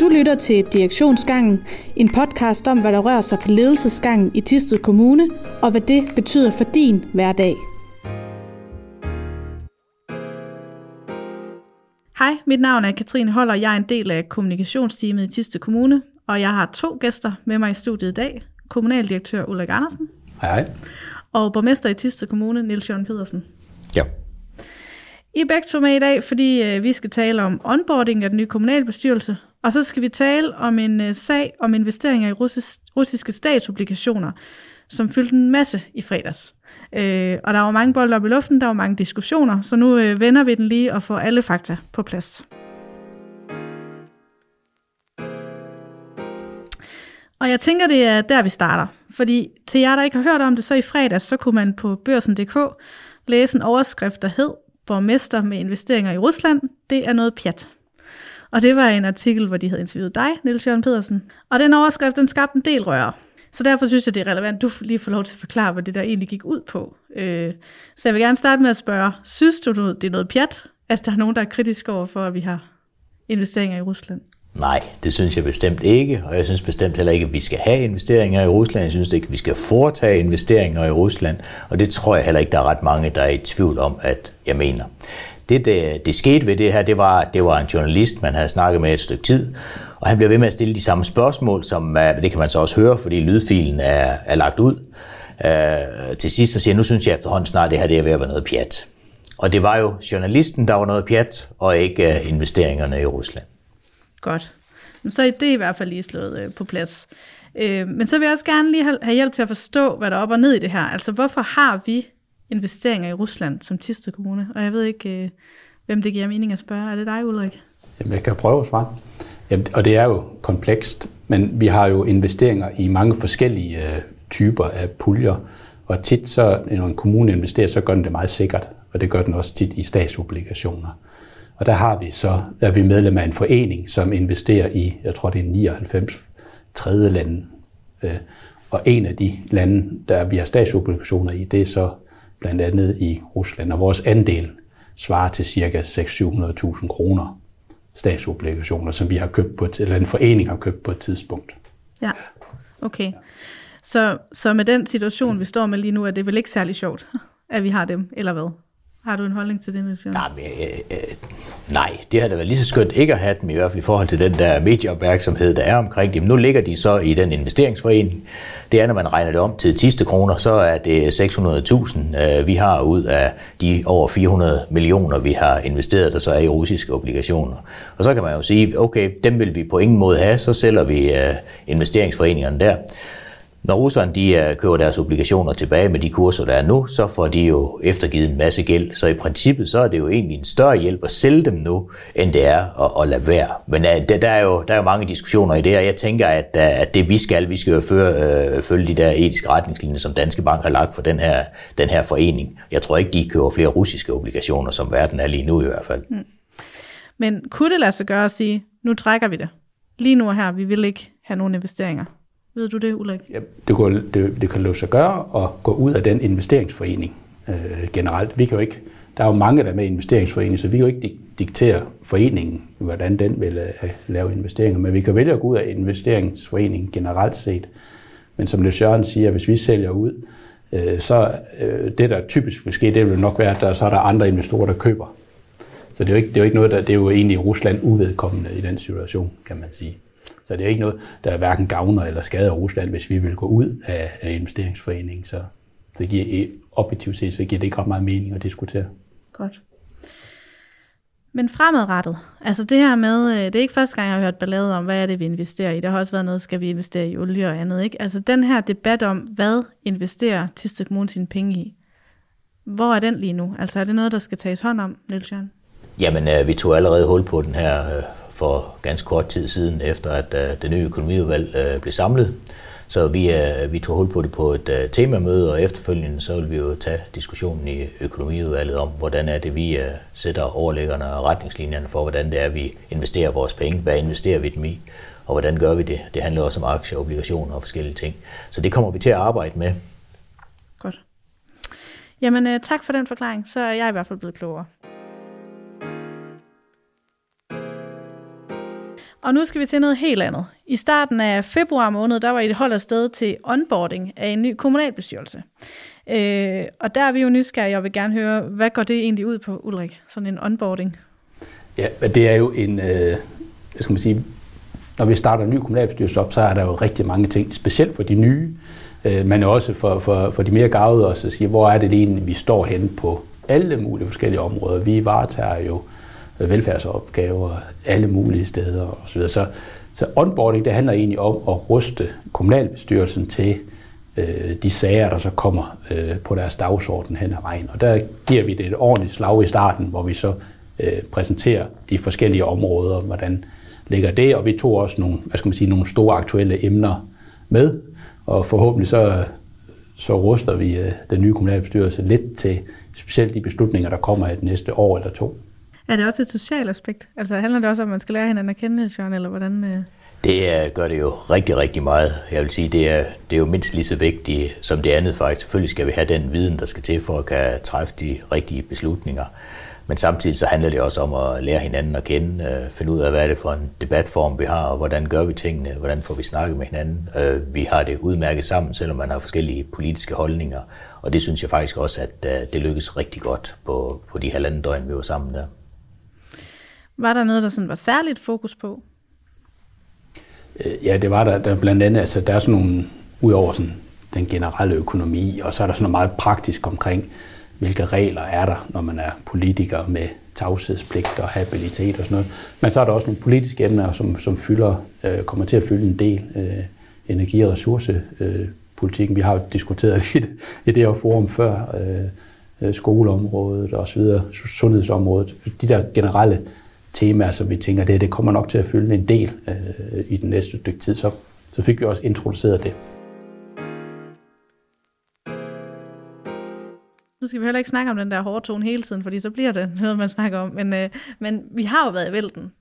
Du lytter til Direktionsgangen, en podcast om, hvad der rører sig på ledelsesgangen i Tisted Kommune, og hvad det betyder for din hverdag. Hej, mit navn er Katrine Holder, jeg er en del af kommunikationsteamet i Tisted Kommune, og jeg har to gæster med mig i studiet i dag. Kommunaldirektør Ulrik Andersen. Hej, hej. Og borgmester i Tisted Kommune, Niels Jørgen Pedersen. Ja. I er begge to med i dag, fordi øh, vi skal tale om onboarding af den nye kommunalbestyrelse, og så skal vi tale om en øh, sag om investeringer i russis, russiske statsobligationer, som fyldte en masse i fredags. Øh, og der var mange bolde op i luften, der var mange diskussioner, så nu øh, vender vi den lige og får alle fakta på plads. Og jeg tænker, det er der, vi starter. Fordi til jer, der ikke har hørt om det, så i fredags, så kunne man på børsen.dk læse en overskrift, der hed Borgmester med investeringer i Rusland, det er noget pjat. Og det var en artikel, hvor de havde interviewet dig, Niels Jørgen Pedersen. Og den overskrift, den skabte en del røre. Så derfor synes jeg, det er relevant, du lige får lov til at forklare, hvad det der egentlig gik ud på. Øh, så jeg vil gerne starte med at spørge, synes du, det er noget pjat, at der er nogen, der er kritisk over for, at vi har investeringer i Rusland? Nej, det synes jeg bestemt ikke, og jeg synes bestemt heller ikke, at vi skal have investeringer i Rusland. Jeg synes ikke, at vi skal foretage investeringer i Rusland, og det tror jeg heller ikke, der er ret mange, der er i tvivl om, at jeg mener. Det, det, det skete ved det her, det var, det var en journalist, man havde snakket med et stykke tid, og han blev ved med at stille de samme spørgsmål, som øh, det kan man så også høre, fordi lydfilen er, er lagt ud. Øh, til sidst så siger jeg, nu synes jeg efterhånden snart, det her det er ved at være noget pjat. Og det var jo journalisten, der var noget pjat, og ikke øh, investeringerne i Rusland. Godt. Så er det i hvert fald lige slået øh, på plads. Øh, men så vil jeg også gerne lige have, have hjælp til at forstå, hvad der er op og ned i det her. Altså, hvorfor har vi investeringer i Rusland som Tisted Kommune? Og jeg ved ikke, øh, hvem det giver mening at spørge. Er det dig, Ulrik? Jamen, jeg kan prøve at svare. Jamen, og det er jo komplekst, men vi har jo investeringer i mange forskellige øh, typer af puljer, og tit så, når en kommune investerer, så gør den det meget sikkert, og det gør den også tit i statsobligationer. Og der har vi så, er vi medlem af en forening, som investerer i, jeg tror det er 99 tredje lande. Øh, og en af de lande, der vi har statsobligationer i, det er så blandt andet i Rusland, og vores andel svarer til ca. 600-700.000 kroner statsobligationer, som vi har købt på et, eller en forening har købt på et tidspunkt. Ja, okay. Så, så med den situation, vi står med lige nu, er det vel ikke særlig sjovt, at vi har dem, eller hvad? Har du en holdning til det, Michel? Nej, men, øh, øh, nej, det har da været lige så skønt ikke at have dem, i hvert fald i forhold til den der medieopmærksomhed, der er omkring dem. Nu ligger de så i den investeringsforening. Det er, når man regner det om til sidste kroner, så er det 600.000, øh, vi har ud af de over 400 millioner, vi har investeret, der så er i russiske obligationer. Og så kan man jo sige, okay, dem vil vi på ingen måde have, så sælger vi øh, investeringsforeningerne der. Når russerne de kører køber deres obligationer tilbage med de kurser, der er nu, så får de jo eftergivet en masse gæld. Så i princippet så er det jo egentlig en større hjælp at sælge dem nu, end det er at, at lade være. Men uh, der, er jo, der er jo mange diskussioner i det, og jeg tænker, at, øh, at det vi skal, vi skal jo føre, øh, følge de der etiske retningslinjer, som Danske Bank har lagt for den her, den her forening. Jeg tror ikke, de køber flere russiske obligationer, som verden er lige nu i hvert fald. Mm. Men kunne det lade sig gøre at sige, nu trækker vi det? Lige nu her, vi vil ikke have nogen investeringer. Ved du det, Ulrik? Ja, det, kunne, det, det kan lade sig gøre at gå ud af den investeringsforening øh, generelt. Vi kan jo ikke, der er jo mange, der er med i investeringsforeningen, så vi kan jo ikke diktere foreningen, hvordan den vil øh, lave investeringer, men vi kan vælge at gå ud af investeringsforeningen generelt set. Men som Løs Jørgen siger, hvis vi sælger ud, øh, så øh, det, der typisk vil ske, det vil nok være, at der, så er der andre investorer, der køber. Så det er jo ikke, det er jo ikke noget, der, det er jo egentlig Rusland uvedkommende i den situation, kan man sige. Så det er ikke noget, der hverken gavner eller skader Rusland, hvis vi vil gå ud af, af investeringsforeningen. Så det giver objektivt set, så giver det ikke ret meget mening at diskutere. Godt. Men fremadrettet, altså det her med, øh, det er ikke første gang, jeg har hørt ballade om, hvad er det, vi investerer i. Der har også været noget, skal vi investere i olie og andet, ikke? Altså den her debat om, hvad investerer Tisted Kommune sine penge i, hvor er den lige nu? Altså er det noget, der skal tages hånd om, Niels Jørgen? Jamen, øh, vi tog allerede hul på den her øh, for ganske kort tid siden, efter at uh, det nye økonomiudvalg uh, blev samlet. Så vi, uh, vi tog hul på det på et uh, temamøde, og efterfølgende så vil vi jo tage diskussionen i økonomiudvalget om, hvordan er det, vi uh, sætter overlæggerne og retningslinjerne for, hvordan det er, vi investerer vores penge, hvad investerer vi dem i, og hvordan gør vi det. Det handler også om aktier, obligationer og forskellige ting. Så det kommer vi til at arbejde med. Godt. Jamen, uh, tak for den forklaring. Så er jeg i hvert fald blevet klogere. Og nu skal vi til noget helt andet. I starten af februar måned, der var I holdt afsted til onboarding af en ny kommunalbestyrelse. Øh, og der er vi jo nysgerrige, og vil gerne høre, hvad går det egentlig ud på, Ulrik, sådan en onboarding? Ja, det er jo en, øh, skal man sige, når vi starter en ny kommunalbestyrelse op, så er der jo rigtig mange ting, specielt for de nye, øh, men også for, for, for de mere gavede også at sige, hvor er det egentlig, vi står hen på alle mulige forskellige områder. Vi varetager jo velfærdsopgaver alle mulige steder osv. Så, så onboarding, det handler egentlig om at ruste kommunalbestyrelsen til øh, de sager, der så kommer øh, på deres dagsorden hen ad vejen. Og der giver vi det et ordentligt slag i starten, hvor vi så øh, præsenterer de forskellige områder, hvordan ligger det, og vi tog også nogle, hvad skal man sige, nogle store aktuelle emner med, og forhåbentlig så, så ruster vi øh, den nye kommunalbestyrelse lidt til specielt de beslutninger, der kommer i det næste år eller to. Er det også et socialt aspekt? Altså handler det også om, at man skal lære hinanden at kende, Jørgen, eller hvordan? Øh? Det øh, gør det jo rigtig, rigtig meget. Jeg vil sige, det er, det er jo mindst lige så vigtigt som det andet faktisk. Selvfølgelig skal vi have den viden, der skal til for at kan træffe de rigtige beslutninger. Men samtidig så handler det også om at lære hinanden at kende, øh, finde ud af, hvad er det for en debatform, vi har, og hvordan gør vi tingene, hvordan får vi snakket med hinanden. Øh, vi har det udmærket sammen, selvom man har forskellige politiske holdninger, og det synes jeg faktisk også, at øh, det lykkes rigtig godt på, på de halvanden døgn, vi var sammen der. Var der noget, der sådan var særligt fokus på? Øh, ja, det var der, der blandt andet, altså der er sådan nogle, udover sådan den generelle økonomi, og så er der sådan noget meget praktisk omkring, hvilke regler er der, når man er politiker med tavshedspligt og habilitet og sådan noget. Men så er der også nogle politiske emner, som, som fylder, øh, kommer til at fylde en del øh, energi- og ressourcepolitikken. Øh, Vi har jo diskuteret det i det her forum før, øh, øh, skoleområdet og så videre, sundhedsområdet. De der generelle temaer, som vi tænker, det, det kommer nok til at fylde en del øh, i den næste stykke tid. Så, så fik vi også introduceret det. Nu skal vi heller ikke snakke om den der hårde tone hele tiden, fordi så bliver det noget, man snakker om. Men, øh, men vi har jo været i vælten,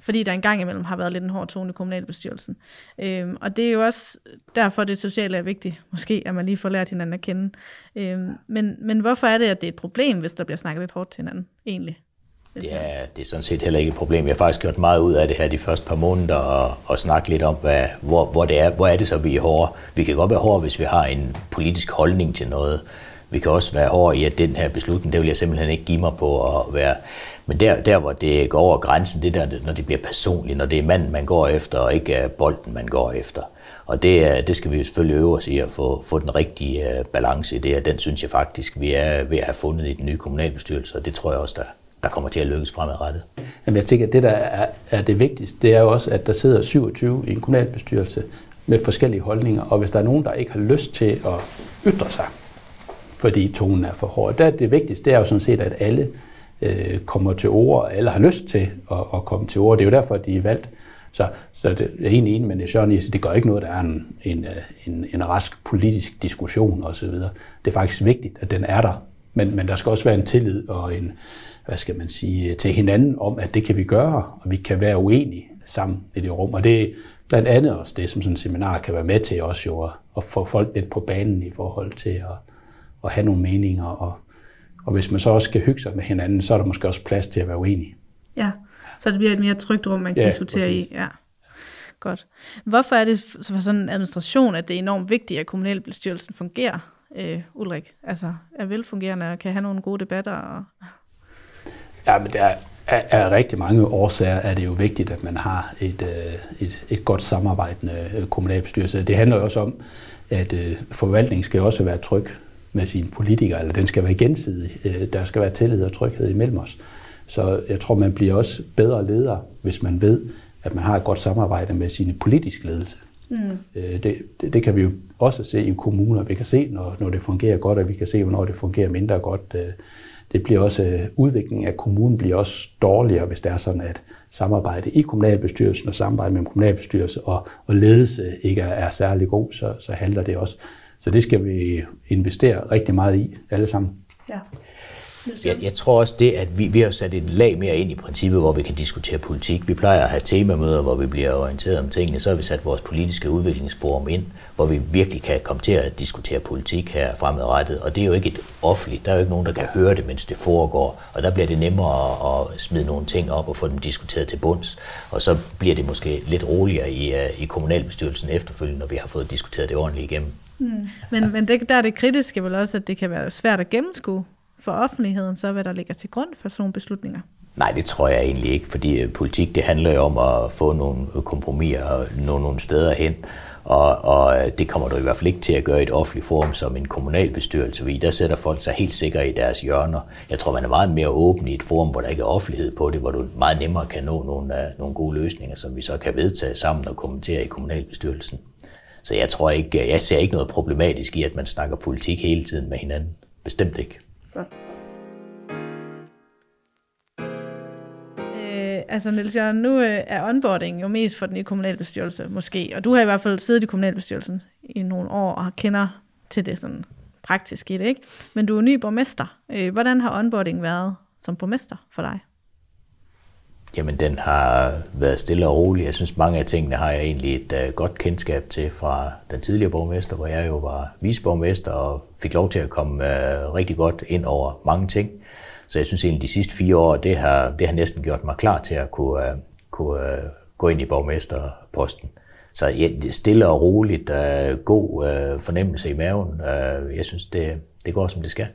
fordi der engang imellem har været lidt en hård tone i kommunalbestyrelsen. Øhm, og det er jo også derfor, det sociale er vigtigt, måske, at man lige får lært hinanden at kende. Øhm, men, men hvorfor er det, at det er et problem, hvis der bliver snakket lidt hårdt til hinanden, egentlig? Er, det er sådan set heller ikke et problem. Jeg har faktisk gjort meget ud af det her de første par måneder og, og snakke lidt om, hvad, hvor, hvor, det er, hvor er det så, vi er hårde. Vi kan godt være hårde, hvis vi har en politisk holdning til noget. Vi kan også være hårde i, at den her beslutning, det vil jeg simpelthen ikke give mig på at være. Men der, der hvor det går over grænsen, det der, når det bliver personligt, når det er manden, man går efter, og ikke bolden, man går efter. Og det, det skal vi jo selvfølgelig øve os i at få, få den rigtige øh, balance i det, og den synes jeg faktisk, vi er ved at have fundet i den nye kommunalbestyrelse, og det tror jeg også, der, der kommer til at lykkes fremadrettet. Jamen jeg tænker, at det, der er, er det vigtigste, det er jo også, at der sidder 27 i en kommunalbestyrelse med forskellige holdninger, og hvis der er nogen, der ikke har lyst til at ytre sig, fordi tonen er for hård, der er det vigtigste, det er jo sådan set, at alle øh, kommer til ord, og alle har lyst til at, at komme til ord. Det er jo derfor, at de er valgt. Så, så det, jeg er helt enig med Søren i, at det gør ikke noget, der er en, en, øh, en, en rask politisk diskussion osv. Det er faktisk vigtigt, at den er der. Men, men der skal også være en tillid og en, hvad skal man sige, til hinanden om, at det kan vi gøre, og vi kan være uenige sammen i det rum. Og det er blandt andet også det, som sådan et seminar kan være med til også jo, at, at få folk lidt på banen i forhold til at, at have nogle meninger. Og, og hvis man så også skal hygge sig med hinanden, så er der måske også plads til at være uenig. Ja, så det bliver et mere trygt rum, man kan ja, diskutere præcis. i. Ja. Godt. Hvorfor er det for sådan en administration, at det er enormt vigtigt, at kommunalbestyrelsen fungerer, øh, Ulrik? Altså er velfungerende og kan have nogle gode debatter? Og... Ja, men der er, er rigtig mange årsager er det jo vigtigt, at man har et, øh, et, et godt samarbejdende øh, kommunalbestyrelse. Det handler jo også om, at øh, forvaltningen skal også være tryg med sine politikere, eller den skal være gensidig. Øh, der skal være tillid og tryghed imellem os. Så jeg tror, man bliver også bedre leder, hvis man ved, at man har et godt samarbejde med sine politiske ledelse. Mm. Øh, det, det, det kan vi jo også se i kommuner. Vi kan se, når, når det fungerer godt, og vi kan se, hvornår det fungerer mindre godt øh, det bliver også, øh, udviklingen af kommunen bliver også dårligere, hvis det er sådan, at samarbejde i kommunalbestyrelsen og samarbejde med kommunalbestyrelse og, og ledelse ikke er, er særlig god, så, så handler det også. Så det skal vi investere rigtig meget i, alle sammen. Ja. Jeg, jeg tror også det, at vi, vi har sat et lag mere ind i princippet, hvor vi kan diskutere politik. Vi plejer at have temamøder, hvor vi bliver orienteret om tingene. Så har vi sat vores politiske udviklingsforum ind, hvor vi virkelig kan komme til at diskutere politik her fremadrettet. Og det er jo ikke et offentligt. Der er jo ikke nogen, der kan høre det, mens det foregår. Og der bliver det nemmere at, at smide nogle ting op og få dem diskuteret til bunds. Og så bliver det måske lidt roligere i, uh, i kommunalbestyrelsen efterfølgende, når vi har fået diskuteret det ordentligt igennem. Mm. Men, men det, der er det kritiske vel også, at det kan være svært at gennemskue for offentligheden, så hvad der ligger til grund for sådan nogle beslutninger? Nej, det tror jeg egentlig ikke, fordi øh, politik det handler jo om at få nogle øh, kompromiser og nå nogle steder hen, og, og øh, det kommer du i hvert fald ikke til at gøre i et offentligt forum som en kommunalbestyrelse, fordi der sætter folk sig helt sikre i deres hjørner. Jeg tror, man er meget mere åben i et forum, hvor der ikke er offentlighed på det, hvor du meget nemmere kan nå nogle, nogle gode løsninger, som vi så kan vedtage sammen og kommentere i kommunalbestyrelsen. Så jeg tror ikke, jeg ser ikke noget problematisk i, at man snakker politik hele tiden med hinanden. Bestemt ikke. Godt. Øh, altså Niels Jørgen, nu øh, er onboarding jo mest for den i kommunalbestyrelse måske, og du har i hvert fald siddet i kommunalbestyrelsen i nogle år og kender til det sådan praktisk i det, ikke? Men du er ny borgmester. Øh, hvordan har onboarding været som borgmester for dig? Jamen, den har været stille og rolig. Jeg synes, mange af tingene har jeg egentlig et uh, godt kendskab til fra den tidligere borgmester, hvor jeg jo var viceborgmester og fik lov til at komme uh, rigtig godt ind over mange ting. Så jeg synes egentlig, de sidste fire år, det har, det har næsten gjort mig klar til at kunne, uh, kunne uh, gå ind i borgmesterposten. Så ja, det er stille og roligt, uh, god uh, fornemmelse i maven. Uh, jeg synes, det, det går, som det skal.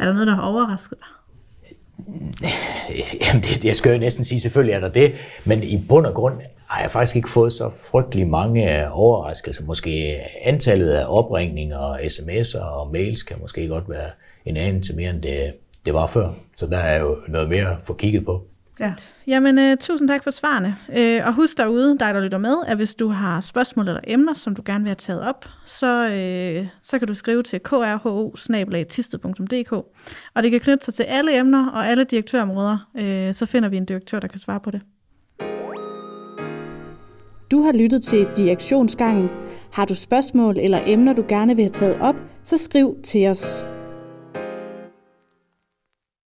Er der noget, der har overrasket dig? Øh, jamen, det, jeg skal jo næsten sige, selvfølgelig er der det, men i bund og grund har jeg faktisk ikke fået så frygtelig mange overraskelser. Måske antallet af opringninger og sms'er og mails kan måske godt være en anelse mere, end det, det var før. Så der er jo noget mere at få kigget på. Ja. Jamen, uh, tusind tak for svarene. Uh, og husk derude, dig der lytter med, at hvis du har spørgsmål eller emner, som du gerne vil have taget op, så, uh, så kan du skrive til krho Og det kan knytte sig til alle emner og alle direktørområder. Uh, så finder vi en direktør, der kan svare på det. Du har lyttet til Direktionsgangen. Har du spørgsmål eller emner, du gerne vil have taget op, så skriv til os.